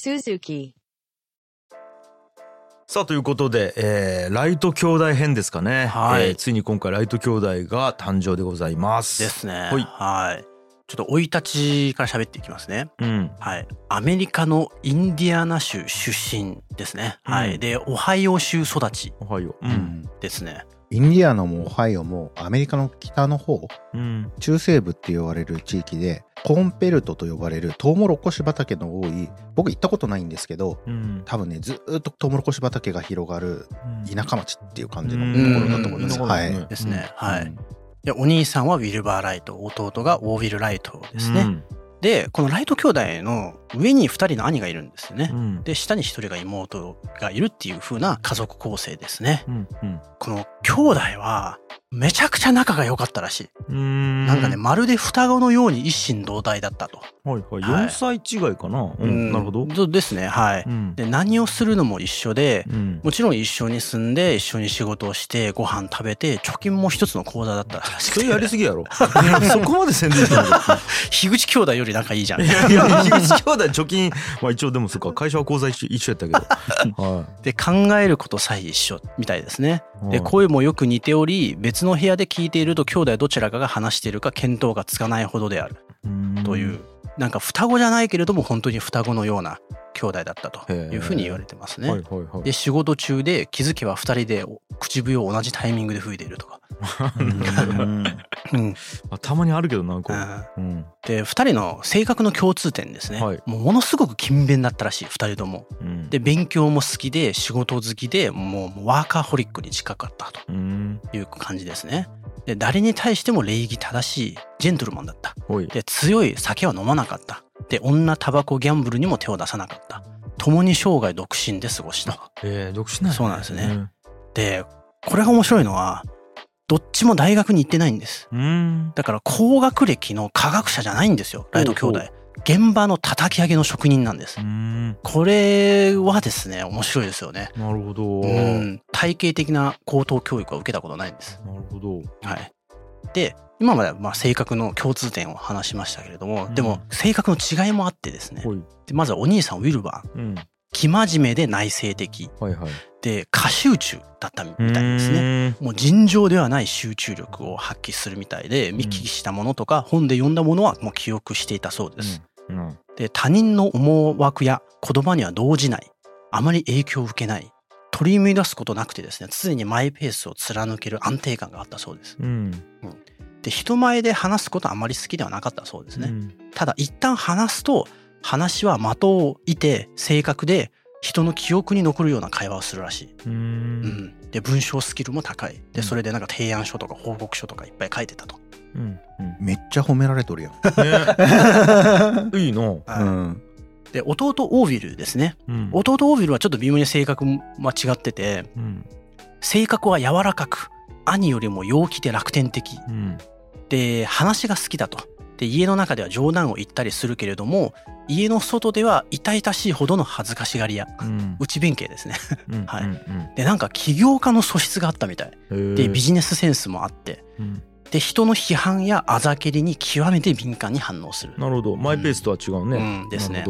Suzuki. さあということで、えー、ライト兄弟編ですかね、はいえーついに今回ライト兄弟が誕生でございますですね。はいはい。ちょっと生い立ちから喋っていきますね。うんはい。アメリカのインディアナ州出身ですね。はうんい。で、オハイオ州育ちおはよううんですね。インディアナもオハイオもアメリカの北の方うん中西部って言われる地域でコーンペルトと呼ばれるトウモロコシ畑の多い僕行ったことないんですけどうん多分ねずーっとトウモロコシ畑が広がる田舎町っていう感じのうんところだと思います。うんはい。うんですね。はい。うんで、お兄さんはウィルバー・ライト、弟がオーウィル・ライトですね。うんで、このライト兄弟の上に二人の兄がいるんですよね。うんで、下に一人が妹がいるっていう風な家族構成ですね。うんうんこの兄弟はめちゃくちゃ仲が良かったらしい。うん。なんかね、まるで双子のように一心同体だったと。はいはい。はい。4歳違いかな、うんなるほど、そうですね、はい。うん。で、何をするのも一緒で、うん。もちろん一緒に住んで、一緒に仕事をして、ご飯食べて、貯金も一つの口座だったらしくて。それやりすぎやろ。そこまで宣伝してない 樋口兄弟より仲いいじゃん。いやいや樋口兄弟貯金。まあ一応でもそっか。会社は口座一緒一緒やったけど。はで、考えることさえ一緒みたいですね。い。で、声もよく似ており、別の部屋で聞いていると兄弟どちらかが話しているか見当がつかないほどである。という、なんか双子じゃないけれども本当に双子のような兄弟だったというふうに言われてますね。はいはいはいで、仕事中で気づけば二人で口笛を同じタイミングで吹いているとか。うんたまにあるけどなこれうんで、二人の性格の共通点ですね。はいもうものすごく勤勉だったらしい、二人とも。うんで、勉強も好きで、仕事好きで、もうワーカーホリックに近かったとうんいう感じですね。で、誰に対しても礼儀正しいジェントルマンだった。で、強い酒は飲まなかった。で、女、タバコ、ギャンブルにも手を出さなかった。共に生涯独身で過ごした。えー、独身なんやそうなんですねで、これが面白いのは、どっちも大学に行ってないんです。うんだから高学歴の科学者じゃないんですよ、ライト兄弟。現場の叩き上げの職人なんですう。んこれはですね、面白いですよね。なるほどうん。体系的な高等教育は受けたことないんです。なるほどはい。で、今まではまあ性格の共通点を話しましたけれども、うんでも性格の違いもあってですね。でまずはお兄さんウィルバー。うん生真面目で内省的。はいはいで、過集中だったみたいですね。ねもう尋常ではない集中力を発揮するみたいで、見聞きしたものとか本で読んだものはもう記憶していたそうです。うんで、他人の思惑や言葉には動じない。あまり影響を受けない。取り乱すことなくてですね、常にマイペースを貫ける安定感があったそうです。うんで、人前で話すことはあまり好きではなかったそうですね。うんただ一旦話すと、話は的を射て正確で人の記憶に残るような会話をするらしい。ううんん。で、文章スキルも高い。で、それでなんか提案書とか報告書とかいっぱい書いてたと。うんうんめっちゃ褒められとるやん。ね いいなうん。で、弟オーヴィルですね。うん弟オーヴィルはちょっと微妙に性格もまあ違ってて、うん性格は柔らかく、兄よりも陽気で楽天的。うんで、話が好きだと。で、家の中では冗談を言ったりするけれども、家の外では痛々しいほどの恥ずかしがり屋。うん内弁慶ですね。うん はいうんで、なんか起業家の素質があったみたい。うんで、ビジネスセンスもあって。うんで、人の批判やあざけりに極めて敏感に反応する。なるほどマイペースとは違うねうんですね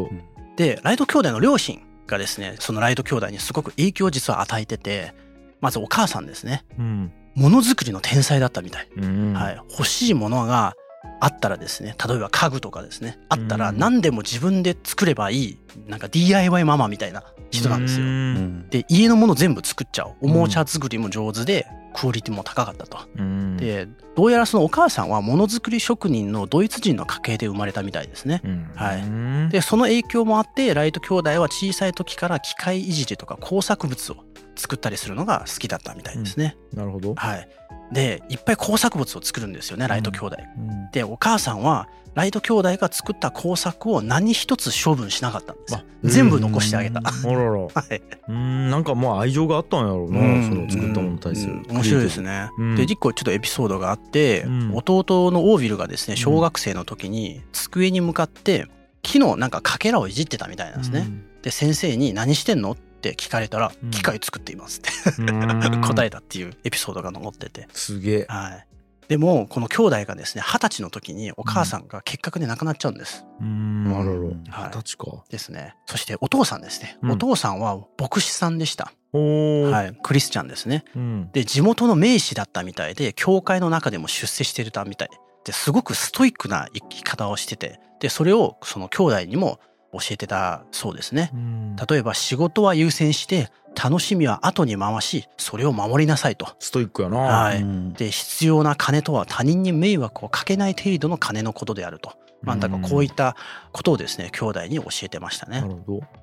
で、ライト兄弟の両親がですね、そのライト兄弟にすごく影響を実は与えてて、まずお母さんですね。うんものづくりの天才だったみたい。うんはい。欲しいものがあったらですね、例えば家具とかですね、あったらうん何でも自分で作ればいい、なんか DIY ママみたいな人なんですよ。ううんん。で、家のもの全部作っちゃう。おもちゃ作りも上手で、クオリティも高かったと。うんで、どうやらそのお母さんはものづくり職人のドイツ人の家系で生まれたみたいですね。うんはいうんで、その影響もあって、ライト兄弟は小さい時から機械いじりとか工作物を作ったりするのが好きだったみたいですね。なるほどはい。で、いっぱい工作物を作るんですよね、ライト兄弟。うんで、お母さんは、ライト兄弟が作った工作を何一つ処分しなかったんです。全部残してあげた。あららはい。うんなんかまあ愛情があったんやろうなうんその作ったものに対するうん面白いですね。うんで、一個ちょっとエピソードがあって、うん弟のオーヴィルがですね、小学生の時に机に向かって木のなんかかけらをいじってたみたいなんですね。で、先生に何してんの？って聞かれたらうん、機械作っていますってうん 答えたっていうエピソードが残ってて。すげえはい。でもこの兄弟がですね二十歳の時にお母さんが結核で亡くなっちゃうんです。うんなるほど二十歳かですね。そしてお父さんですね。うんお父さんは牧師さんでした。はい。クリスチャンですね。うんで地元の名士だったみたいで教会の中でも出世してたみたいですごくストイックな生き方をしててでそれをその兄弟にも教えてたそうですね。うん例えば仕事は優先して楽しみは後に回しそれを守りなさいと。ストイックやなはいうんで必要な金とは他人に迷惑をかけない程度の金のことであると。まあ、だからこういったことをですね兄弟に教えてましたね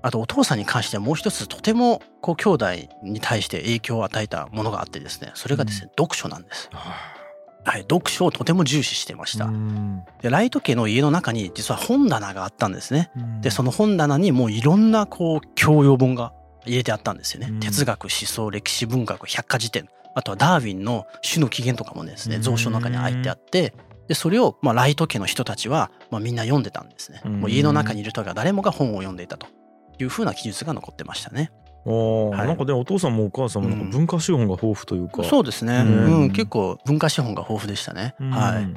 あとお父さんに関してはもう一つとてもこう兄弟に対して影響を与えたものがあってですねそれがですね、読書なんです。はい、読書をとても重視してました。うんでライト家の家の中に実は本棚があったんですね。うんでその本棚にもういろんなこう教養本が入れてあったんですよね。うん哲学思想歴史文学百科事典あとはダーウィンの種の起源とかもですねうん蔵書の中に入ってあってでそれをまあライト家の人たちはまあみんな読んでたんですね。うんもう家の中にいる人が誰もが本を読んでいたというふうな記述が残ってましたね。はい。なんかでお父さんもお母さんもなんか文化資本が豊富というか。そうですね、ううんん結構文化資本が豊富でしたね。うん。はい、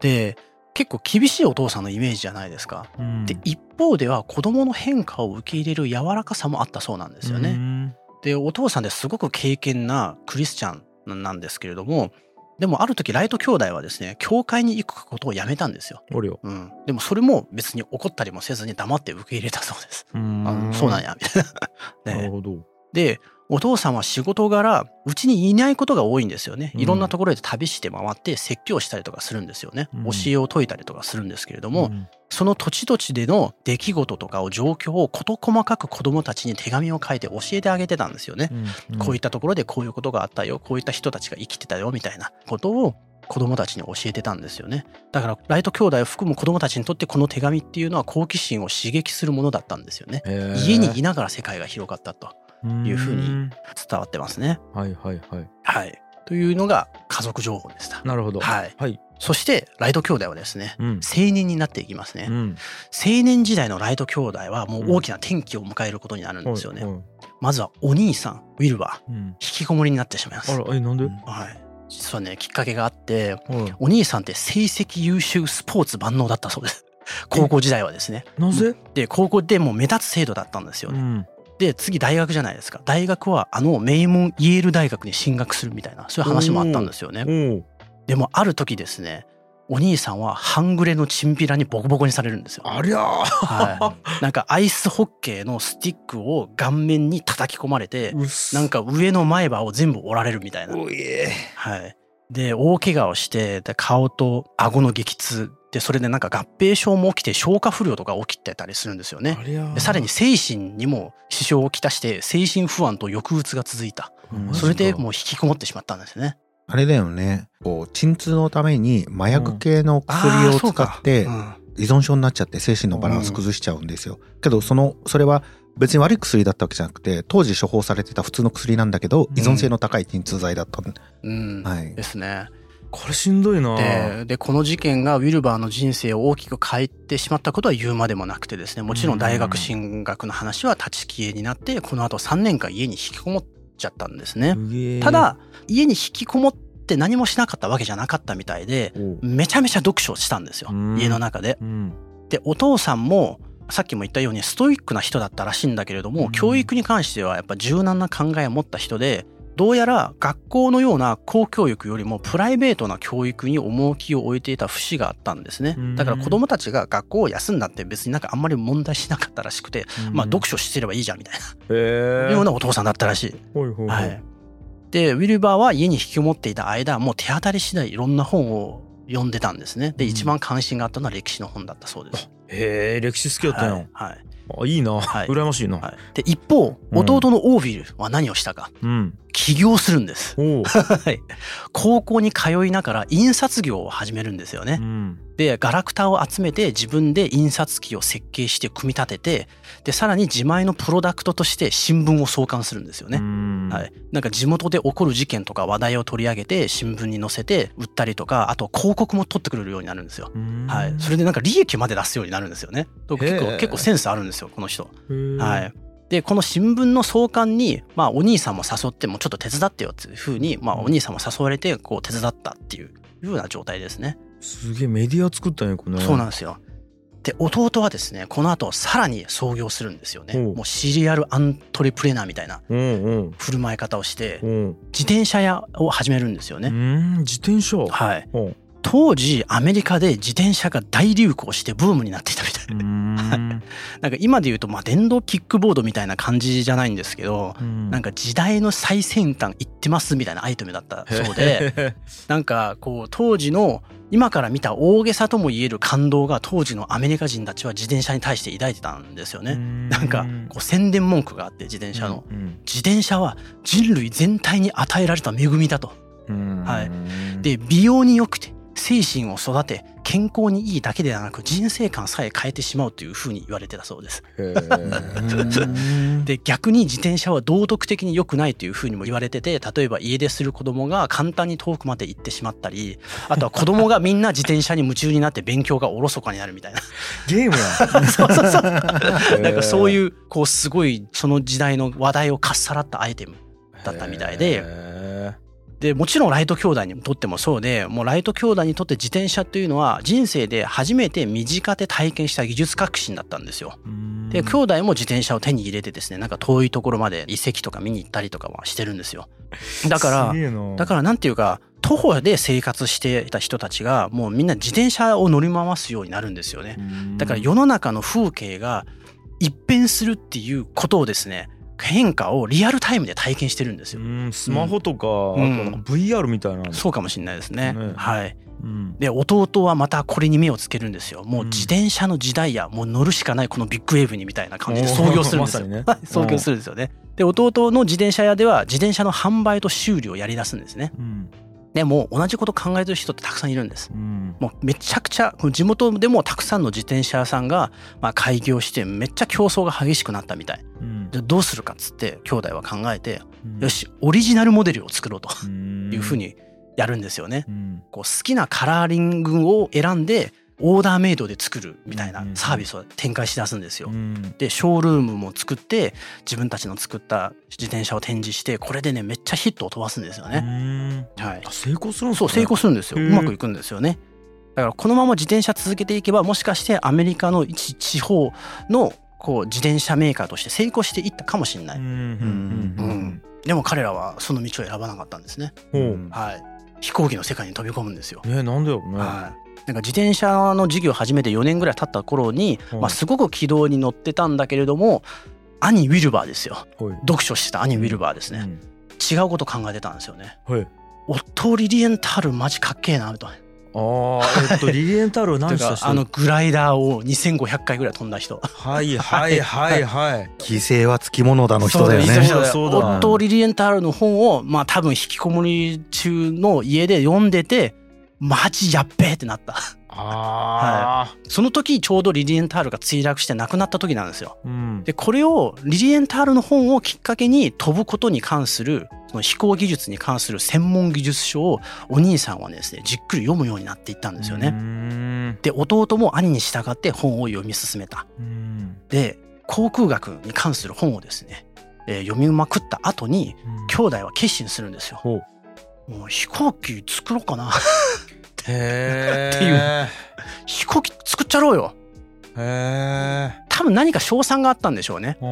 で結構厳しいお父さんのイメージじゃないですか。うん。で一方では子供の変化を受け入れる柔らかさもあったそうなんですよね。うんでお父さんですごく敬虔なクリスチャンなんですけれどもでもある時ライト兄弟はですね教会に行くことをやめたんですよ。おるようん、でもそれも別に怒ったりもせずに黙って受け入れたそうです。うんそうなんやみたいな。ねなるほどでお父さんは仕事柄うちにいないことが多いんですよね。うん。いろんなところで旅して回って説教したりとかするんですよね。うん。教えを説いたりとかするんですけれども、ん。その土地土地での出来事とかを状況を事細かく子供たちに手紙を書いて教えてあげてたんですよね。うん。こういったところでこういうことがあったよ。こういった人たちが生きてたよみたいなことを子供たちに教えてたんですよね。だからライト兄弟を含む子供たちにとってこの手紙っていうのは好奇心を刺激するものだったんですよね。家にいながら世界が広がったというふうにん。伝わってますね。はいはいはい。はい。というのが家族情報でした。なるほど。はい。はい。そしてライト兄弟はですねうん。青年になっていきますね。うん。青年時代のライト兄弟はもう大きな転機を迎えることになるんですよね。はいはい。まずはお兄さんウィルバー。うん。引きこもりになってしまいます。あらえなんで？うんはい。実はねきっかけがあってはいお兄さんって成績優秀スポーツ万能だったそうです。高校時代はですね。なぜ？で、高校でもう目立つ生徒だったんですよね。うんで、次大学じゃないですか。大学はあの名門イェール大学に進学するみたいな、そういう話もあったんですよね。でもある時ですね、お兄さんは半グレのチンピラにボコボコにされるんですよ。ありゃーはい。なんかアイスホッケーのスティックを顔面に叩き込まれて、なんか上の前歯を全部折られるみたいな。はい。で、大怪我をして、で顔と顎の激痛。で、それでなんか合併症も起きて消化不良とか起きてたりするんですよね。さらに精神にも支障をきたして、精神不安と抑うつが続いた。うんそれでもう引きこもってしまったんですね。あれだよね。こう、鎮痛のために麻薬系の薬を使ってうん依存症になっちゃって精神のバランス崩しちゃうんですよ。けど、その、それは別に悪い薬だったわけじゃなくて、当時処方されてた普通の薬なんだけど、依存性の高い鎮痛剤だったんうん。はいですね。これしんどいな。ででこの事件がウィルバーの人生を大きく変えてしまったことは言うまでもなくてですねもちろん大学進学の話は立ち消えになってこの後3年間家に引きこもっちゃったんですね。ただ家に引きこもって何もしなかったわけじゃなかったみたいでめちゃめちゃ読書をしたんですよ。うん。家の中で。うん。でお父さんもさっきも言ったようにストイックな人だったらしいんだけれども、うん。教育に関してはやっぱ柔軟な考えを持った人でどうやら学校のような公教育よりもプライベートな教育に重きを置いていた節があったんですね。うん。だから子供たちが学校を休んだって別になんかあんまり問題しなかったらしくて、まあ読書してればいいじゃんみたいな。ようなお父さんだったらしい。ほいほいはい、でウィルバーは家に引きこもっていた間もう手当たり次第いろんな本を読んでたんですね。でうん。一番関心があったのは歴史の本だったそうです。へえ歴史好きやったんや。はい。はいあいいな。はい。羨ましいな。はい、で一方うん。弟のオービルは何をしたか。うん。起業するんです。高校に通いながら印刷業を始めるんですよね。うん。でガラクタを集めて自分で印刷機を設計して組み立ててでさらに自前のプロダクトとして新聞を創刊するんですよね。うんはい、なんか地元で起こる事件とか話題を取り上げて新聞に載せて売ったりとかあと広告も取ってくれるようになるんですよ。うんはい、それでなんか利益まで出すようになるんですよね。結構結構センスあるんですよこの人。はい。で、この新聞の創刊に、まあ、お兄さんも誘ってもちょっと手伝ってよっていうふうに、まあ、お兄さんも誘われて、こう、手伝ったっていうような状態ですね。すげえメディア作ったんやこれ、そうなんですよ。で弟はですねこの後さらに創業するんですよね。もうシリアルアントレプレナーみたいな振る舞い方をして自転車屋を始めるんですよね。自転車。はい当時アメリカで自転車が大流行してブームになっていたみたい。で なんか今で言うとまあ電動キックボードみたいな感じじゃないんですけどなんか時代の最先端行ってますみたいなアイテムだったそうでなんかこう当時の今から見た大げさとも言える感動が当時のアメリカ人たちは自転車に対して抱いてたんですよね。なんかこう宣伝文句があって自転車の、自転車は人類全体に与えられた恵みだと。はい、で美容に良くて精神を育て健康にいいだけではなく人生観さえ変えてしまうというふうに言われてたそうです。で逆に自転車は道徳的に良くないというふうにも言われてて例えば家出する子供が簡単に遠くまで行ってしまったりあとは子供がみんな自転車に夢中になって勉強がおろそかになるみたいな。ゲームや そうそうそう。なんかそういうこうすごいその時代の話題をかっさらったアイテムだったみたいで。でもちろんライト兄弟にとってもそうでもうライト兄弟にとって自転車というのは人生で初めて身近で体験した技術革新だったんですよ。で兄弟も自転車を手に入れてですねなんか遠いところまで遺跡とか見に行ったりとかはしてるんですよ。だからだからなんていうか徒歩で生活していた人たちがもうみんな自転車を乗り回すようになるんですよね。だから世の中の風景が一変するっていうことをですね変化をリアルタイムで体験してるんですよ。スマホとか、うん、あと VR みたいな、そうかもしれないですね。ね。はい。うん、で弟はまたこれに目をつけるんですよ。もう自転車の時代やもう乗るしかないこのビッグウェーブにみたいな感じで創業するんですよ、ね、創業するんですよね。で弟の自転車屋では自転車の販売と修理をやり出すんですね、うん、でも同じこと考えてる人ってたくさんいるんです。うん、もうめちゃくちゃ地元でもたくさんの自転車屋さんがまあ開業してめっちゃ競争が激しくなったみたい。うん、でどうするかっつって兄弟は考えて、うん、よしオリジナルモデルを作ろうというふうにやるんですよね。こう好きなカラーリングを選んでオーダーメイドで作るみたいなサービスを展開しだすんですよ。でショールームも作って自分たちの作った自転車を展示してこれでねめっちゃヒットを飛ばすんですよね。はい、成功するんですね。そう成功するんですよ。うまくいくんですよね。だからこのまま自転車続けていけばもしかしてアメリカの一地方のこう自転車メーカーとして成功していったかもしれない。でも彼らはその道を選ばなかったんですね。はい。飛行機の世界に飛び込むんですよ。えなんだよね。はい。なんか自転車の授業を始めて4年ぐらい経った頃に、まあ、すごく軌道に乗ってたんだけれども兄ウィルバーですよ読書してた兄ウィルバーですね、うん、違うこと考えてたんですよね。オットー・リリエンタールマジかっけえなと。ああ、えっと、リリエンタール何した人？あのグライダーを2500回ぐらい飛んだ人。はいはいはいはい。犠牲はつきものだの人だよね。そうだオットー・リリエンタールの本を、まあ多分引きこもり中の家で読んでて、マジやっべえってなった。はい、その時ちょうどリリエンタールが墜落して亡くなった時なんですよ。うん、でこれをリリエンタールの本をきっかけに飛ぶことに関するその飛行技術に関する専門技術書をお兄さんはですねじっくり読むようになっていったんですよね。で弟も兄に従って本を読み進めた。で航空学に関する本をですね、えー、読みまくった後に兄弟は決心するんですよ。もう飛行機作ろうかな。へ っていう。飛行機作っちゃろうよへ多分何か賞賛があったんでしょうね、う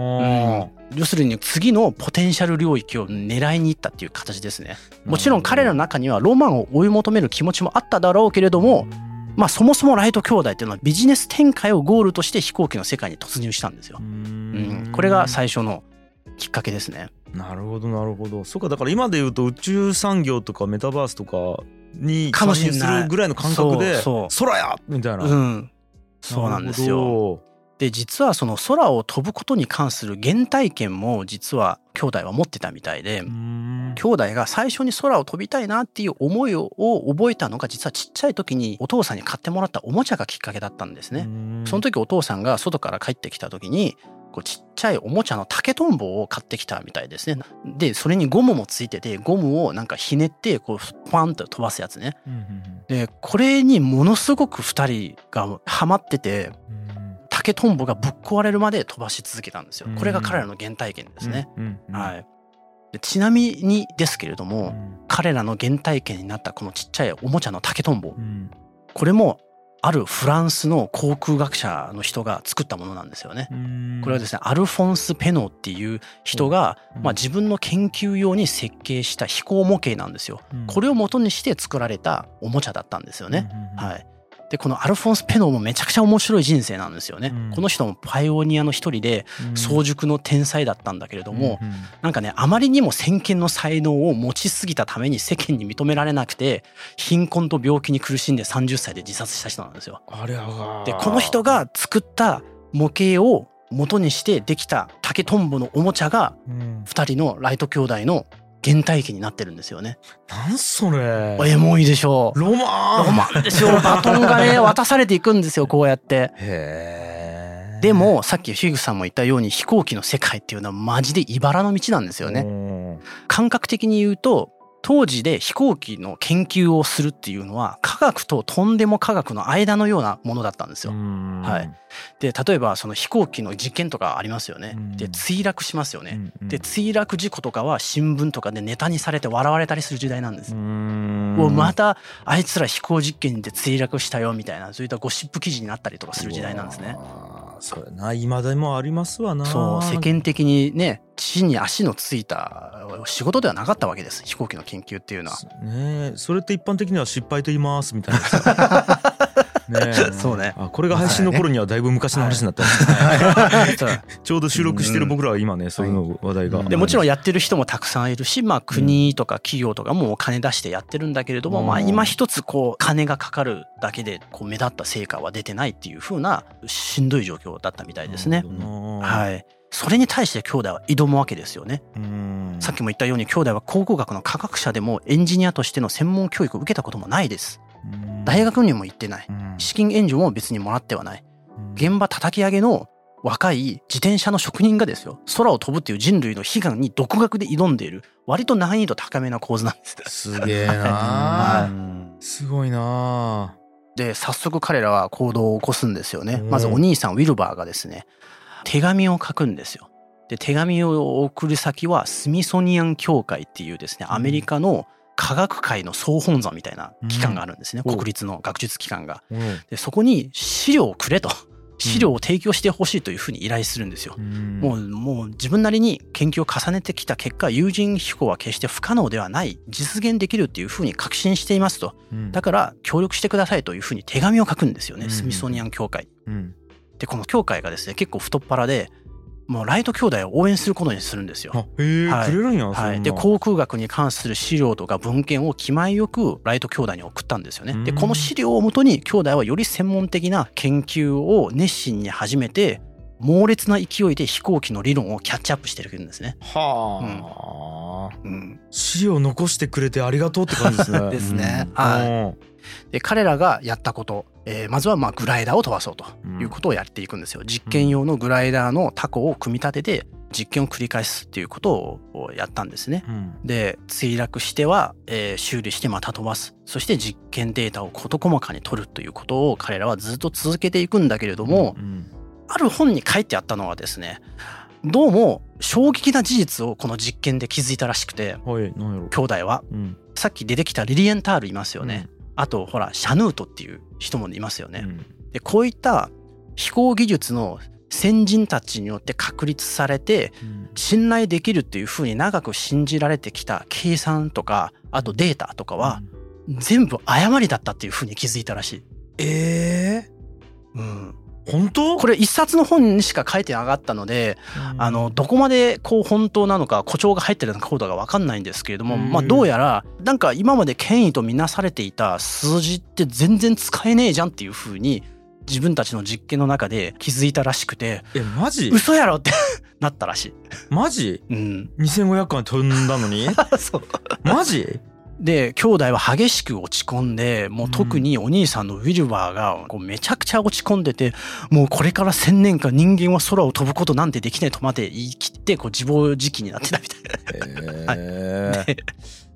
ん、要するに次のポテンシャル領域を狙いに行ったっていう形ですね。もちろん彼らの中にはロマンを追い求める気持ちもあっただろうけれどもまあそもそもライト兄弟っていうのはビジネス展開をゴールとして飛行機の世界に突入したんですよ。うん、これが最初のきっかけですね。なるほどなるほど。そうかだから今で言うと宇宙産業とかメタバースとかに関心するぐらいの感覚で空やみたいな、うん、そうなんですよ。で実はその空を飛ぶことに関する原体験も実は兄弟は持ってたみたいで兄弟が最初に空を飛びたいなっていう思いを覚えたのが実はちっちゃい時にお父さんに買ってもらったおもちゃがきっかけだったんですね。その時お父さんが外から帰ってきた時にこうちっちゃいおもちゃの竹とんぼを買ってきたみたいですね。で、それにゴムもついてて、ゴムをなんかひねって、こう、パンと飛ばすやつね。で、これにものすごく2人がハマってて、竹とんぼがぶっ壊れるまで飛ばし続けたんですよ。これが彼らの原体験ですね。はい。ちなみにですけれども、うん、彼らの原体験になったこのちっちゃいおもちゃの竹とんぼ、うん、これもあるフランスの航空学者の人が作ったものなんですよね。これはですねアルフォンス・ペノっていう人が、まあ、自分の研究用に設計した飛行模型なんですよ。これを元にして作られたおもちゃだったんですよね。はい、でこのアルフォンス・ペノもめちゃくちゃ面白い人生なんですよね、うん、この人もパイオニアの一人で早熟の天才だったんだけれども、うん、なんかねあまりにも先見の才能を持ちすぎたために世間に認められなくて貧困と病気に苦しんで30歳で自殺した人なんですよ。でこの人が作った模型を元にしてできた竹とんぼのおもちゃが2人のライト兄弟の原体験になってるんですよね。なんそれエモいでしょう。ロマンロマンですよ。バトンがね、渡されていくんですよ、こうやって。へでも、さっきヒグさんも言ったように飛行機の世界っていうのはマジで茨の道なんですよね。感覚的に言うと、当時で飛行機の研究をするっていうのは科学ととんでも科学の間のようなものだったんですよ。はい、で例えばその飛行機の実験とかありますよね。で墜落しますよね。で墜落事故とかは新聞とかでネタにされて笑われたりする時代なんです。もうまたあいつら飛行実験で墜落したよみたいなそういったゴシップ記事になったりとかする時代なんですね。そうやな今でもありますわな。そう世間的にね地に足のついた仕事ではなかったわけです。飛行機の研究っていうのは。ね。それって一般的には失敗と言いますみたいな ね。そうね。あこれが配信の頃にはだいぶ昔の話になったんですね、ちょうど収録してる僕らは今ね、そうい。うの話題が、でもちろんやってる人もたくさんい。るしまあ国とか企業とかもお金出してやってるんだけれども、まあ今一つこう金がかかるだけでこう目立った成果は出てない。ってい。うふうなしんどい。状況だったみたい。ですね。はい。それに対して兄弟は挑むわけですよね。さっきも言ったように兄弟は考古学の科学者でもエンジニアとしての専門教育を受けたこともない。です。大学にも行ってない。資金援助も別にもらってはない。現場叩き上げの若い自転車の職人がですよ。空を飛ぶっていう人類の悲願に独学で挑んでいる。割と難易度高めな構図なんです。すげえな。はい、すごいな。で早速彼らは行動を起こすんですよね。まずお兄さんウィルバーがですね手紙を書くんですよ。で手紙を送る先はスミソニアン協会っていうですねアメリカの、うん科学界の総本山みたいな機関があるんですね、うん、国立の学術機関が。でそこに資料をくれと。資料を提供してほしいというふうに依頼するんですよ。うん、もう、もう自分なりに研究を重ねてきた結果、有人飛行は決して不可能ではない、実現できるっていうふうに確信していますと。うん、だから協力してくださいというふうに手紙を書くんですよね、スミソニアン協会。で、この協会がですね、結構太っ腹で、もうライト兄弟を応援することにするんですよ。へえ、はい、くれるんや。はい。で、航空学に関する資料とか文献を気前よくライト兄弟に送ったんですよね。で、この資料をもとに兄弟はより専門的な研究を熱心に始めて、猛烈な勢いで飛行機の理論をキャッチアップしてるんですね。はあ、うん。うん。資料残してくれてありがとうって感じですね。ですね。はい。で彼らがやったこと、えー、まずはまあグライダーを飛ばそうということをやっていくんですよ。実験用のグライダーのタコを組み立てて実験を繰り返すっていうことをやったんですね。うん、で墜落しては、えー、修理してまた飛ばす。そして実験データを事細かに取るということを彼らはずっと続けていくんだけれども、うんうん、ある本に書いてあったのはですねどうも衝撃な事実をこの実験で気づいたらしくて、はい、兄弟は、うん、さっき出てきたリリエンタールいますよね。あとほらシャヌートっていう人もいますよね。うん、でこういった飛行技術の先人たちによって確立されて信頼できるっていうふうに長く信じられてきた計算とかあとデータとかは全部誤りだったっていうふうに気づいたらしい。ええー、うん。本当？これ一冊の本にしか書いてなかったので、うん、あのどこまでこう本当なのか誇張が入ってるのかことが分かんないんですけれども、うん、まあどうやらなんか今まで権威とみなされていた数字って全然使えねえじゃんっていうふうに自分たちの実験の中で気づいたらしくてえマジ？嘘やろって なったらしい。マジ？うん。2500円飛んだのに？そう。マジ？で、兄弟は激しく落ち込んで、もう特にお兄さんのウィルバーがこうめちゃくちゃ落ち込んでて、もうこれから千年間人間は空を飛ぶことなんてできないとまで言い切って、こう自暴自棄になってたみたいな。はい、っ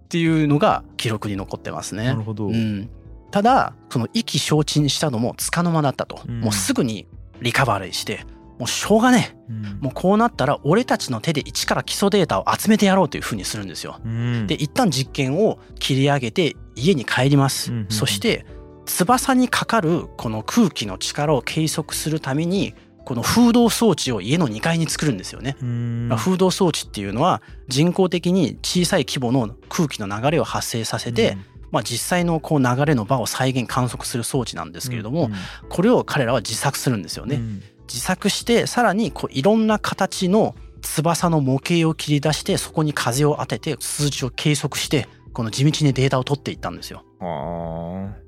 ていうのが記録に残ってますね。なるほど。うん、ただ、その意気消沈したのもつかの間だったと。うん、もうすぐにリカバリーして、もうしょうがねえ、うん、もうこうなったら俺たちの手で一から基礎データを集めてやろうというふうにするんですよ。うん、で一旦実験を切り上げて家に帰ります。うんそして翼にかかるこの空気の力を計測するためにこの風洞装置を家の2階に作るんですよね。風洞装置っていうのは人工的に小さい規模の空気の流れを発生させて、まあ、実際のこう流れの場を再現観測する装置なんですけれども、これを彼らは自作するんですよね。自作してさらにこういろんな形の翼の模型を切り出してそこに風を当てて数値を計測してこの地道にデータを取っていったんですよ。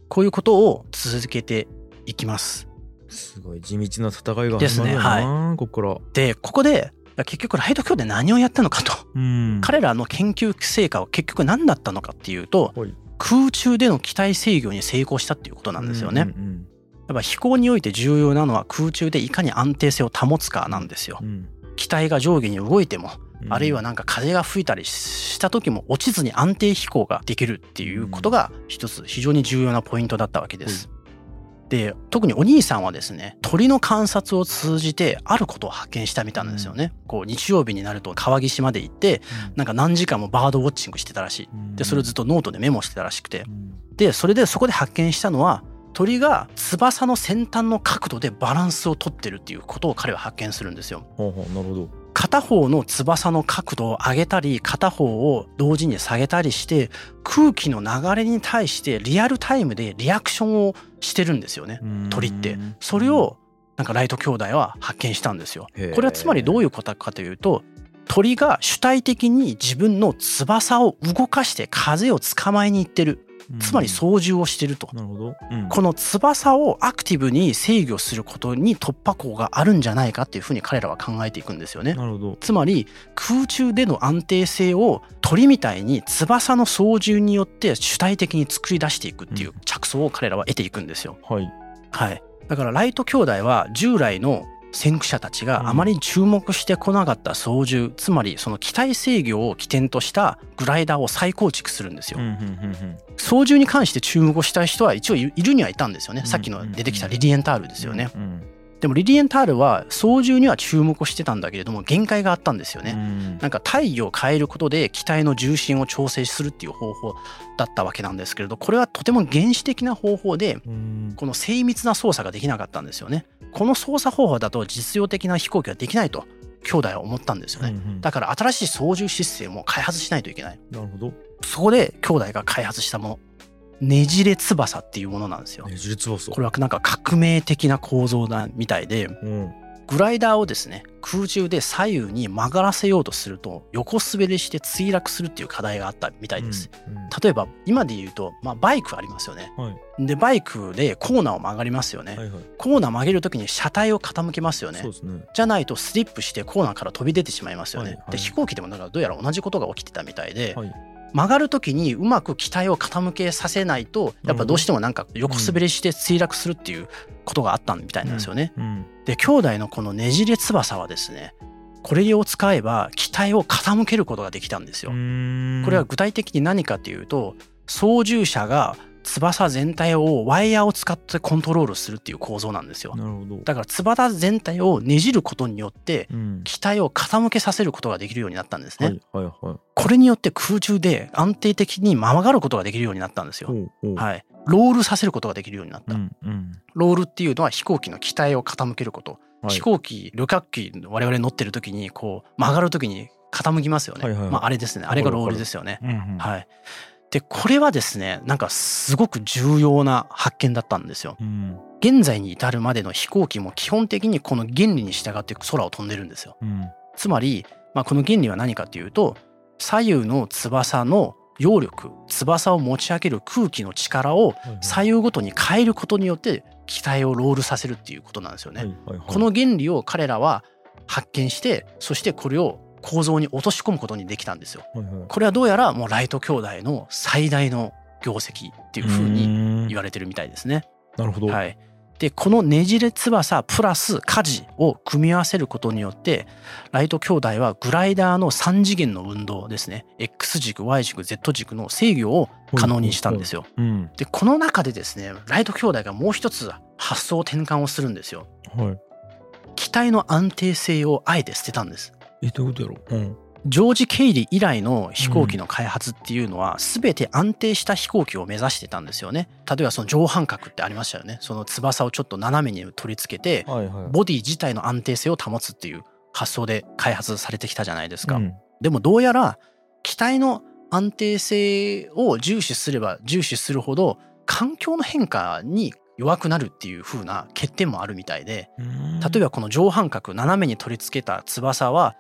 こういうことを続けていきます。すごい地道な戦いがですね。はい。ここから。でここで結局ライト兄弟何をやったのかと、うん、彼らの研究成果は結局何だったのかっていうと空中での機体制御に成功したっていうことなんですよね。うんうんうんやっぱ飛行において重要なのは空中でいかに安定性を保つかなんですよ。うん、機体が上下に動いても、うん、あるいはなんか風が吹いたりした時も落ちずに安定飛行ができるっていうことが一つ非常に重要なポイントだったわけです。で特にお兄さんはですね鳥の観察を通じてあることを発見したみたいなんですよね。こう日曜日になると川岸まで行って、なんか何時間もバードウォッチングしてたらしい。でそれをずっとノートでメモしてたらしくて。でそれでそこで発見したのは鳥が翼の先端の角度でバランスをとってるっていうことを彼は発見するんですよ。ほうほうなるほど片方の翼の角度を上げたり片方を同時に下げたりして空気の流れに対してリアルタイムでリアクションをしてるんですよね鳥って。それをなんかライト兄弟は発見したんですよ。これはつまりどういうことかというと鳥が主体的に自分の翼を動かして風を捕まえに行ってるつまり操縦をしてると、うん、この翼をアクティブに制御することに突破口があるんじゃないかっていうふうに彼らは考えていくんですよね。つまり空中での安定性を鳥みたいに翼の操縦によって主体的に作り出していくっていう着想を彼らは得ていくんですよ。はい、はい、だからライト兄弟は従来の先駆者たちがあまり注目してこなかった操縦、つまりその機体制御を起点としたグライダーを再構築するんですよ。操縦に関して注目したい人は一応いるにはいたんですよね。さっきの出てきたリリエンタールですよね。でもリリエンタールは操縦には注目してたんだけれども限界があったんですよね。なんか体位を変えることで機体の重心を調整するっていう方法だったわけなんですけれどこれはとても原始的な方法でこの精密な操作ができなかったんですよね。この操作方法だと実用的な飛行機はできないと兄弟は思ったんですよね。だから新しい操縦システムを開発しないといけない。なるほど。そこで兄弟が開発したものねじれ翼っていうものなんですよ。ねじれ翼これはなんか革命的な構造だみたいで、うん、グライダーをですね空中で左右に曲がらせようとすると横滑りして墜落するっていう課題があったみたいです。うんうん、例えば今で言うと、まあ、バイクありますよね。はい、でバイクでコーナーを曲がりますよね。はいはい、コーナー曲げる時に車体を傾けますよね。ねじゃないとスリップしてコーナーから飛び出てしまいますよね。はいはい、で飛行機でもだからどうやら同じことが起きてたみたいで、はい曲がる時にうまく機体を傾けさせないとやっぱどうしてもなんか横滑りして墜落するっていうことがあったみたいなんですよね。で兄弟のこのねじれ翼はですねこれを使えば機体を傾けることができたんですよ。これは具体的に何かっていうと操縦者が翼全体をワイヤーを使ってコントロールするっていう構造なんですよ。だから翼全体をねじることによって機体を傾けさせることができるようになったんですね。はいはいはい、これによって空中で安定的に曲がることができるようになったんですよ。はい。ロールさせることができるようになった。うんうん、ロールっていうのは飛行機の機体を傾けること。はい、飛行機旅客機我々乗ってる時にこう曲がる時に傾きますよね。はいはいはい、まああれですね。あれがロールですよね。うんうん、はい。でこれはですねなんかすごく重要な発見だったんですよ。うん、現在に至るまでの飛行機も基本的にこの原理に従って空を飛んでるんですよ。うん、つまり、まあ、この原理は何かっていうと左右の翼の揚力翼を持ち上げる空気の力を左右ごとに変えることによって機体をロールさせるっていうことなんですよね。この原理を彼らは発見してそしてこれを構造に落とし込むことにできたんですよ。はいはい、これはどうやらもうライト兄弟の最大の業績っていうふうに言われてるみたいですね。なるほど。はい。でこのねじれ翼プラス舵を組み合わせることによってライト兄弟はグライダーの3次元の運動ですね X 軸 Y 軸 Z 軸の制御を可能にしたんですよ。でこの中でですねライト兄弟がもう一つ発想転換をするんですよ。はい、機体の安定性をあえて捨てたんです。えどういうことやろ？う、うん、ジョージ・ケイリ以来の飛行機の開発っていうのは全て安定した飛行機を目指してたんですよね。例えばその上半角ってありましたよね。その翼をちょっと斜めに取り付けて、ボディ自体の安定性を保つっていう発想で開発されてきたじゃないですか。うん、でもどうやら機体の安定性を重視すれば重視するほど環境の変化に弱くなるっていう風な欠点もあるみたいで。例えばこの上半角斜めに取り付けた翼は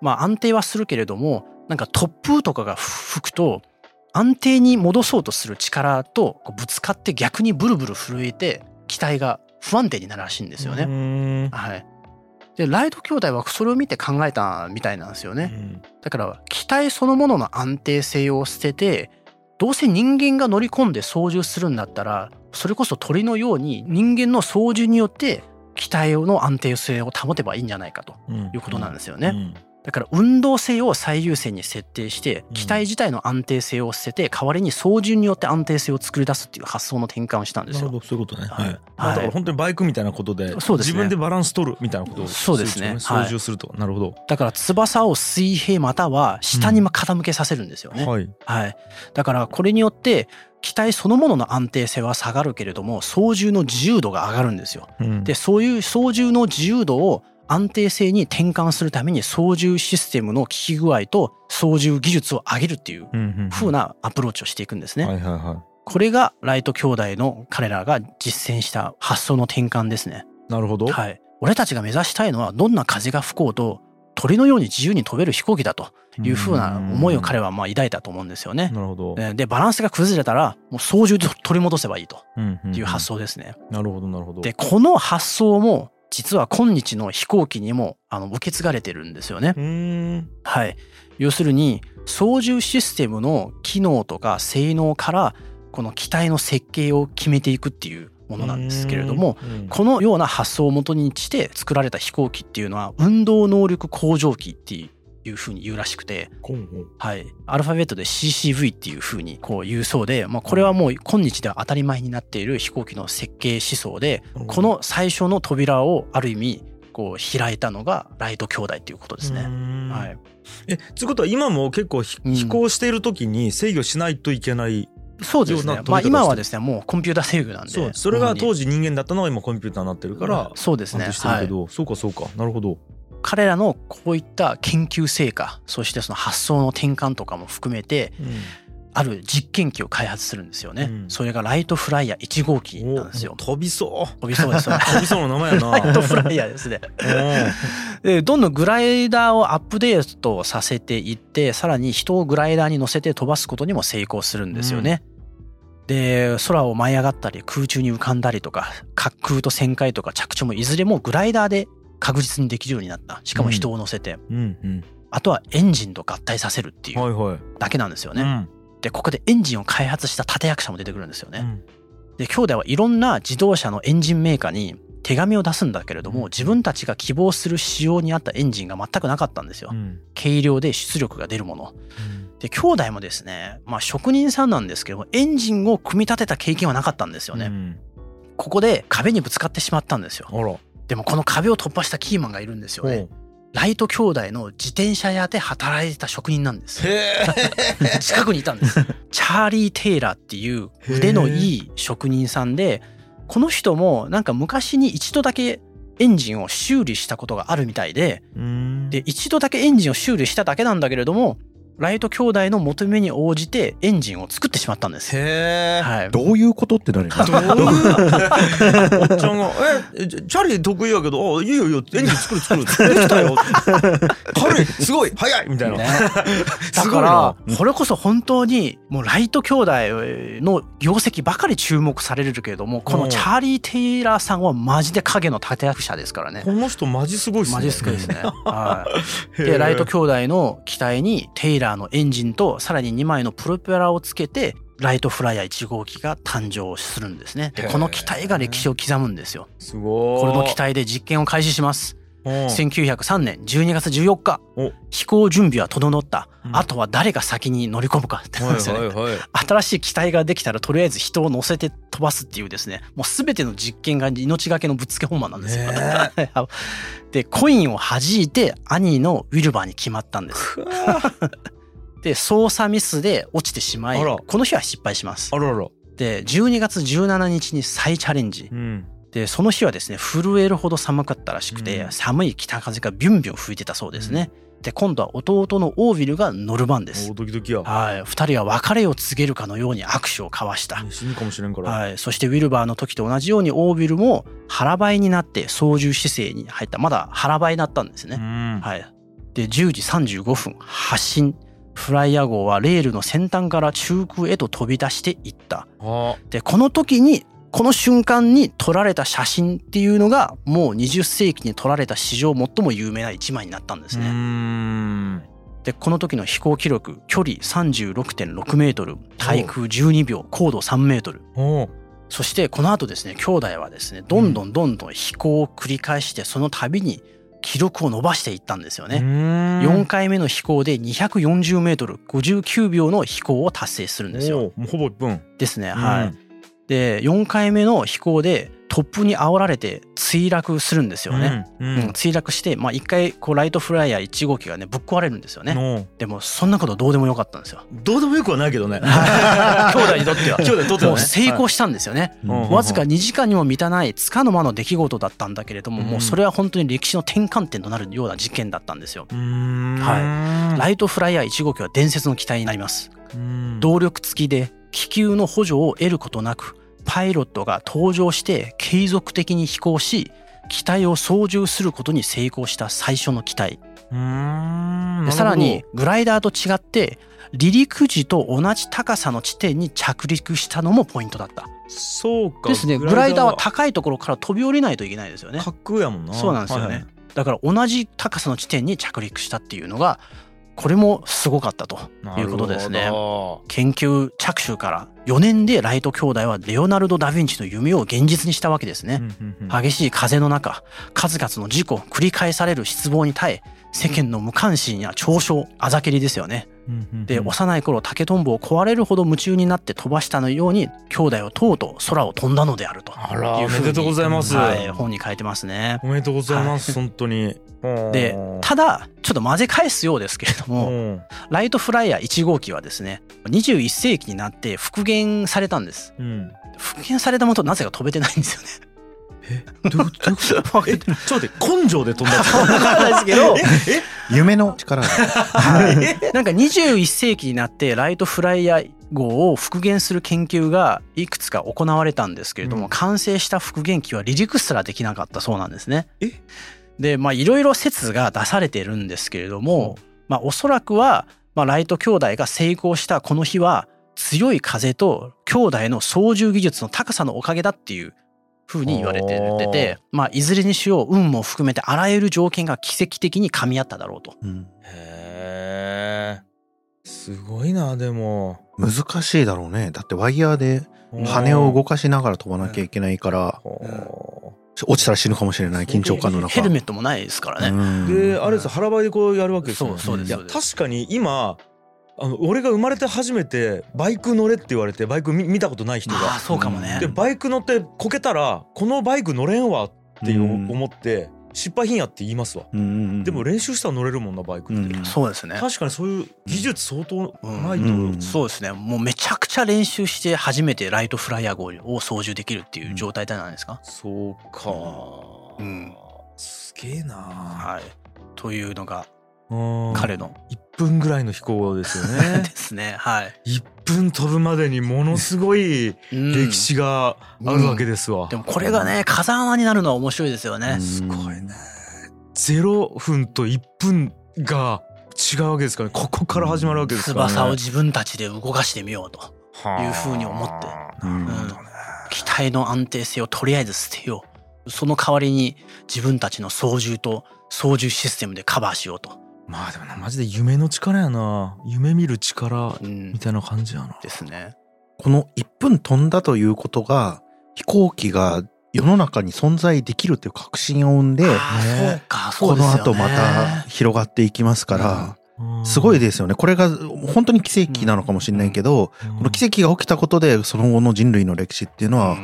まあ安定はするけれどもなんか突風とかが吹くと安定に戻そうとする力とぶつかって逆にブルブル震えて機体が不安定になるらしいんですよね。はい、でライト兄弟はそれを見て考えたみたいなんですよね。だから機体そのものの安定性を捨ててどうせ人間が乗り込んで操縦するんだったらそれこそ鳥のように人間の操縦によって機体の安定性を保てばいいんじゃないかということなんですよね。うんうんだから運動性を最優先に設定して機体自体の安定性を捨てて代わりに操縦によって安定性を作り出すっていう発想の転換をしたんですよ。なるほどそういうことね。はい。はい、だから本当にバイクみたいなことで、ね、自分でバランス取るみたいなことをそうですね。操縦すると、はい、なるほど。だから翼を水平または下に傾けさせるんですよね。うん、はい。はい。だからこれによって機体そのものの安定性は下がるけれども操縦の自由度が上がるんですよ。うん、でそういう操縦の自由度を安定性に転換するために操縦システムの効き具合と操縦技術を上げるっていう風なアプローチをしていくんですね。これがライト兄弟の彼らが実践した発想の転換ですね。なるほど。はい。俺たちが目指したいのはどんな風が吹こうと鳥のように自由に飛べる飛行機だというふうな思いを彼はまあ抱いたと思うんですよね。なるほど。で、バランスが崩れたら、もう操縦で取り戻せばいいという発想ですね。なるほど、なるほど。で、この発想も実は今日の飛行機にもあの受け継がれてるんですよね。はい。要するに操縦システムの機能とか性能からこの機体の設計を決めていくっていうものなんですけれども、このような発想をもとにして作られた飛行機っていうのは運動能力向上機っていうふうに言うらしくて、はい、アルファベットで CCV っていうふうにこう言うそうで、まあ、これはもう今日では当たり前になっている飛行機の設計思想で、この最初の扉をある意味こう開いたのがライト兄弟っていうことですね。はい、えということは今も結構飛行している時に制御しないといけない、そうですね。まあ今はですね、もうコンピューター制御なんで。そう、それが当時人間だったのが今コンピューターになってるから、そうですね。そうかそうか、なるほど。彼らのこういった研究成果そしてその発想の転換とかも含めて、うん、ある実験機を開発するんですよね、うん、それがライトフライヤー1号機なんですよ。飛びそう。飛びそうです。飛びそうの名前やな。ライトフライヤーですね。でどんどんグライダーをアップデートさせていってさらに人をグライダーに乗せて飛ばすことにも成功するんですよね、うん、で空を舞い上がったり空中に浮かんだりとか滑空と旋回とか着地もいずれもグライダーで確実にできるようになった。しかも人を乗せて、うんうん。うん、あとはエンジンと合体させるっていう。だけなんですよね。はいはい、でここでエンジンを開発した立役者も出てくるんですよね。うん、で兄弟はいろんな自動車のエンジンメーカーに手紙を出すんだけれども自分たちが希望する仕様に合ったエンジンが全くなかったんですよ。うん、軽量で出力が出るもの。うん、で兄弟もですね、まあ、職人さんなんですけどもエンジンを組み立てた経験はなかったんですよね。うん、ここで壁にぶつかってしまったんですよ。でもこの壁を突破したキーマンがいるんですよね。ライト兄弟の自転車屋で働いてた職人なんです。近くにいたんです。チャーリー・テイラーっていう腕のいい職人さんで、この人もなんか昔に一度だけエンジンを修理したことがあるみたいで、で、一度だけエンジンを修理しただけなんだけれども、ライト兄弟の求めに応じてエンジンを作ってしまったんです。へはい。どういうことってなるどういう？おっちゃんが、え、チャリ得意やけど、あ、いいよいいよ、エンジン作る作る。できたよ。軽い、すごい、早いみたいな。ね、だから、これこそ本当に、もうライト兄弟の業績ばかり注目されるけれども、このチャーリー・テイラーさんはマジで影の立役者ですからね。この人マジすごいっすね。マジすごいですね。はい。で、ライト兄弟の機体にテイラーのエンジンとさらに2枚のプロペラをつけてライトフライヤー1号機が誕生するんですね。でこの機体が歴史を刻むんですよ。すごい。これの機体で実験を開始します。1903年12月14日飛行準備は整った、うん、あとは誰が先に乗り込むかってですね、はいはいはい、新しい機体ができたらとりあえず人を乗せて飛ばすっていうですねもう全ての実験が命がけのぶっつけ本番なんですよ。でコインを弾いて兄のウィルバーに決まったんです。で操作ミスで落ちてしまいこの日は失敗します。あららで12月17日に再チャレンジ。うんでその日はですね震えるほど寒かったらしくて、うん、寒い北風がビュンビュン吹いてたそうですね。うん、で今度は弟のオーヴィルが乗る番です。ドキドキや。はい、二人は別れを告げるかのように握手を交わした。死ぬかもしれんから。はい、そしてウィルバーの時と同じようにオーヴィルも腹ばいになって操縦姿勢に入った。まだ腹ばいだったんですね。はい。で10時35分発進。フライヤー号はレールの先端から中空へと飛び出していった。でこの時にこの瞬間に撮られた写真っていうのがもう20世紀に撮られた史上最も有名な一枚になったんですね。でこの時の飛行記録距離36.6メートル。対空12秒高度3メートル。そしてこの後ですね兄弟はですねどんどんどんどん飛行を繰り返してその度に記録を伸ばしていったんですよね。4回目の飛行で240メートル59秒の飛行を達成するんですよ。ほぼ1分ですね。はい。で4回目の飛行で突風に煽られて墜落するんですよね。うん、うん、墜落して、まあ、一回こうライトフライヤー1号機がねぶっ壊れるんですよね。でもそんなことどうでもよかったんですよ。どうでもよくはないけどね。兄弟にとっては。兄弟にとっては、ね、成功したんですよね。はい、わずか2時間にも満たないつかの間の出来事だったんだけれども、うん、もうそれは本当に歴史の転換点となるような事件だったんですよ。はい。ライトフライヤー1号機は伝説の機体になります。動力付きで気球の補助を得ることなくパイロットが登場して継続的に飛行し機体を操縦することに成功した最初の機体。でさらにグライダーと違って離陸時と同じ高さの地点に着陸したのもポイントだった。そうか。ですね。グライダーは高いところから飛び降りないといけないですよね。滑空やもんな。そうなんですよね、はいはい、だから同じ高さの地点に着陸したっていうのがこれもすごかったということですね。研究着手から4年でライト兄弟はレオナルド・ダ・ヴィンチの夢を現実にしたわけですね。激しい風の中、数々の事故、繰り返される失望に耐え、世間の無関心や嘲笑、あざけりですよね。で幼い頃竹とんぼを壊れるほど夢中になって飛ばしたのように兄弟はとうとう空を飛んだのであると。あらおめでとうございます、はい、本に書いてますね。おめでとうございます、はい、本当に。でただちょっと混ぜ返すようですけれどもライトフライヤー1号機はですね21世紀になって復元されたんです、うん、復元されたものとなぜか飛べてないんですよねえどういうこと？ちょっと待って根性で飛んだわからないですけど。夢の力、はい、なんか21世紀になってライトフライヤー号を復元する研究がいくつか行われたんですけれども、うん、完成した復元機は離陸すらできなかったそうなんですね。でまあいろいろ説が出されてるんですけれども、う。ん、まあおそらくは、まあ、ライト兄弟が成功したこの日は強い風と兄弟の操縦技術の高さのおかげだっていうふうに言われてて、まあ、いずれにしよう運も含めてあらゆる条件が奇跡的に噛み合っただろうと。うん、へえすごいなでも。難しいだろうね。だってワイヤーで羽を動かしながら飛ばなきゃいけないから、落ちたら死ぬかもしれない緊張感の中。ヘルメットもないですからね、であれです腹ばいでこうやるわけですよね。そうです確かに今あの俺が生まれて初めてバイク乗れって言われてバイク見たことない人が。そうかもね。でバイク乗ってこけたらこのバイク乗れんわって思って失敗品やって言いますわ、でも練習したら乗れるもんなバイクって、うん、そうですね。確かにそういう技術相当ないと、う。んうん、そうですね。もうめちゃくちゃ練習して初めてライトフライヤー号を操縦できるっていう状態じゃないですか、そうか。うん。すげえな。はい。というのが彼の。1分ぐらいの飛行ですよね。ですねはい。1分飛ぶまでにものすごい歴史があるわけですわ、うん。うん、でもこれがね風穴になるのは面白いですよね。すごいね。0分と1分が違うわけですからね。ここから始まるわけですから、ね、翼を自分たちで動かしてみようと。いうふうに思って、うん、機体の安定性をとりあえず捨てようその代わりに自分たちの操縦と操縦システムでカバーしようとまあでもなマジで夢の力やな。夢見る力みたいな感じやな、うん、ですね。この1分飛んだということが飛行機が世の中に存在できるという確信を生んで、この後また広がっていきますから、すごいですよね。これが本当に奇跡なのかもしれないけど、この奇跡が起きたことでその後の人類の歴史っていうのは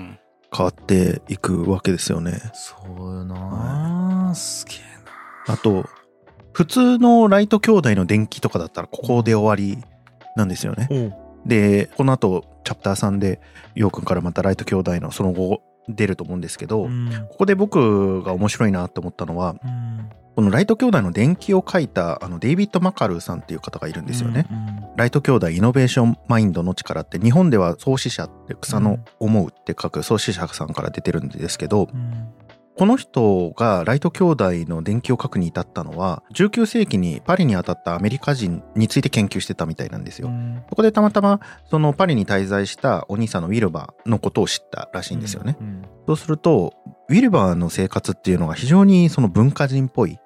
変わっていくわけですよね。そうよな、すげえな。あと、普通のライト兄弟の電気とかだったらここで終わりなんですよね。で、この後チャプター3で、ようくんからまたライト兄弟のその後出ると思うんですけど、ここで僕が面白いなって思ったのは、このライト兄弟の伝記を書いたあのデイビッド・マカルーさんっていう方がいるんですよね。うんうん、ライト兄弟イノベーションマインドの力って日本では創始者って草の思うって書く創始者さんから出てるんですけど、うん、この人がライト兄弟の伝記を書くに至ったのは19世紀にパリに当たったアメリカ人について研究してたみたいなんですよ。うん、そこでたまたまそのパリに滞在したお兄さんのウィルバーのことを知ったらしいんですよね。うんうん、そうするとウィルバーの生活っていうのが非常にその文化人っぽい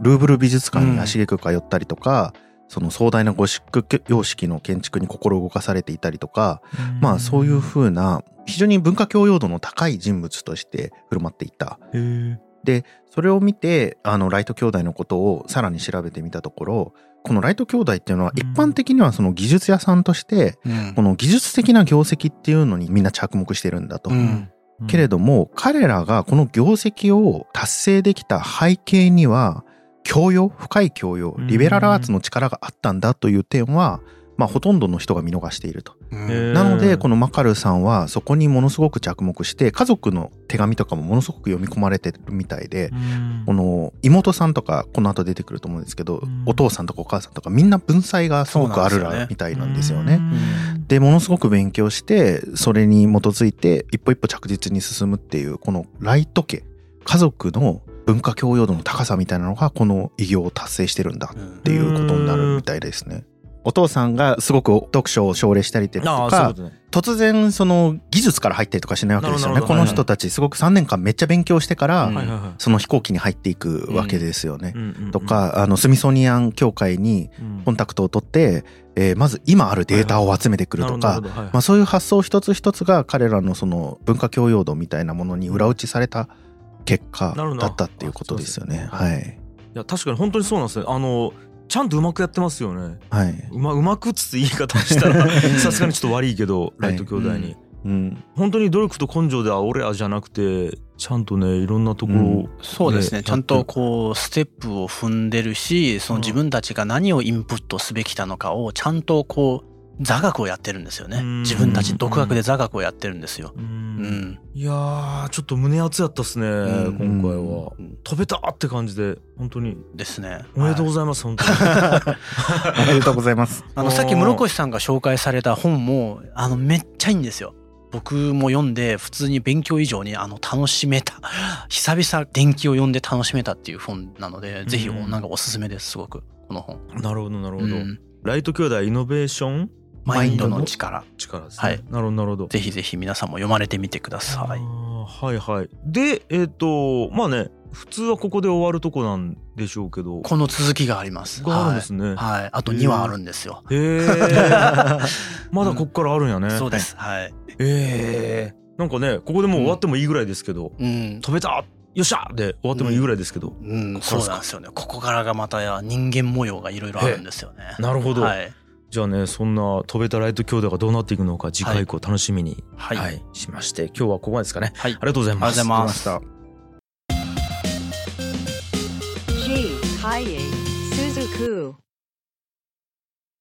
ルーブル美術館に足げく通ったりとか、うん、その壮大なゴシック様式の建築に心動かされていたりとか、うん、まあそういうふうな非常に文化教養度の高い人物として振る舞っていた。でそれを見てあのライト兄弟のことをさらに調べてみたところこのライト兄弟っていうのは一般的にはその技術屋さんとして、この技術的な業績っていうのにみんな着目してるんだと。うん。けれども、彼らがこの業績を達成できた背景には、教養深い教養リベラルアーツの力があったんだという点は、まあ、ほとんどの人が見逃していると。なのでこのマカルさんはそこにものすごく着目して家族の手紙とかもものすごく読み込まれてるみたいでこの妹さんとかこの後出てくると思うんですけどお父さんとかお母さんとかみんな文才がすごくあるらみたいなんですよね。でものすごく勉強してそれに基づいて一歩一歩着実に進むっていうこのライト家家族の文化教養度の高さみたいなのがこの偉業を達成してるんだっていうことになるみたいですね。お父さんがすごく読書を奨励したりとか、ね、突然その技術から入ったりとかしないわけですよね。この人たちすごく3年間めっちゃ勉強してから、その飛行機に入っていくわけですよね。とか、あの、スミソニアン協会にコンタクトを取って、えー、まず今あるデータを集めてくるとか、まあそういう発想一つ一つが彼らのその文化教養度みたいなものに裏打ちされた結果だったっていうことですよね。はい。いや確かに本当にそうなんですね。あのちゃんとうまくやってますよね。はい。うまうまくっつって言い方したら さすがにちょっと悪いけど、ライト兄弟に。はいうん、本当に努力と根性では俺らじゃなくてちゃんとねいろんなところ、うん、そうですねちゃんとこうステップを踏んでるしその自分たちが何をインプットすべきなのかをちゃんとこう座学をやってるんですよね。自分たち独学で座学をやってるんですよ。うん。いやー、ちょっと胸熱やったっすね、今回は。飛べたって感じで、本当に。ですね。おめでとうございます、本当に。おめでとうございます。あの、さっき室越さんが紹介された本も、あの、めっちゃいいんですよ。僕も読んで普通に勉強以上にあの楽しめた久々電気を読んで楽しめたっていう本なので、ぜひなんかおすすめですすごくこの本なるほどなるほど、ライト兄弟イノベーションマインドの力。力ですね。はい。なるほど、なるほど。ぜひぜひ皆さんも読まれてみてください。はいはい。で、えっ、ー、と、まあね、普通はここで終わるとこなんでしょうけど。この続きがあります。があるんですね。はい。あと2話あるんですよ。へえ。まだここからあるんやね。そうです。はい。ええ。なんかね、ここでもう終わってもいいぐらいですけど、うん、飛べたよっしゃで終わってもいいぐらいですけど。うん、そうなんですよね。ここからがまた人間模様がいろいろあるんですよね。なるほど。はい。じゃあねそんな飛べたライト兄弟がどうなっていくのか次回以降楽しみに、はい、はい、しまして今日はここまでですかね、はい、ありがとうございます。ありがとうございました。G ハイエスズク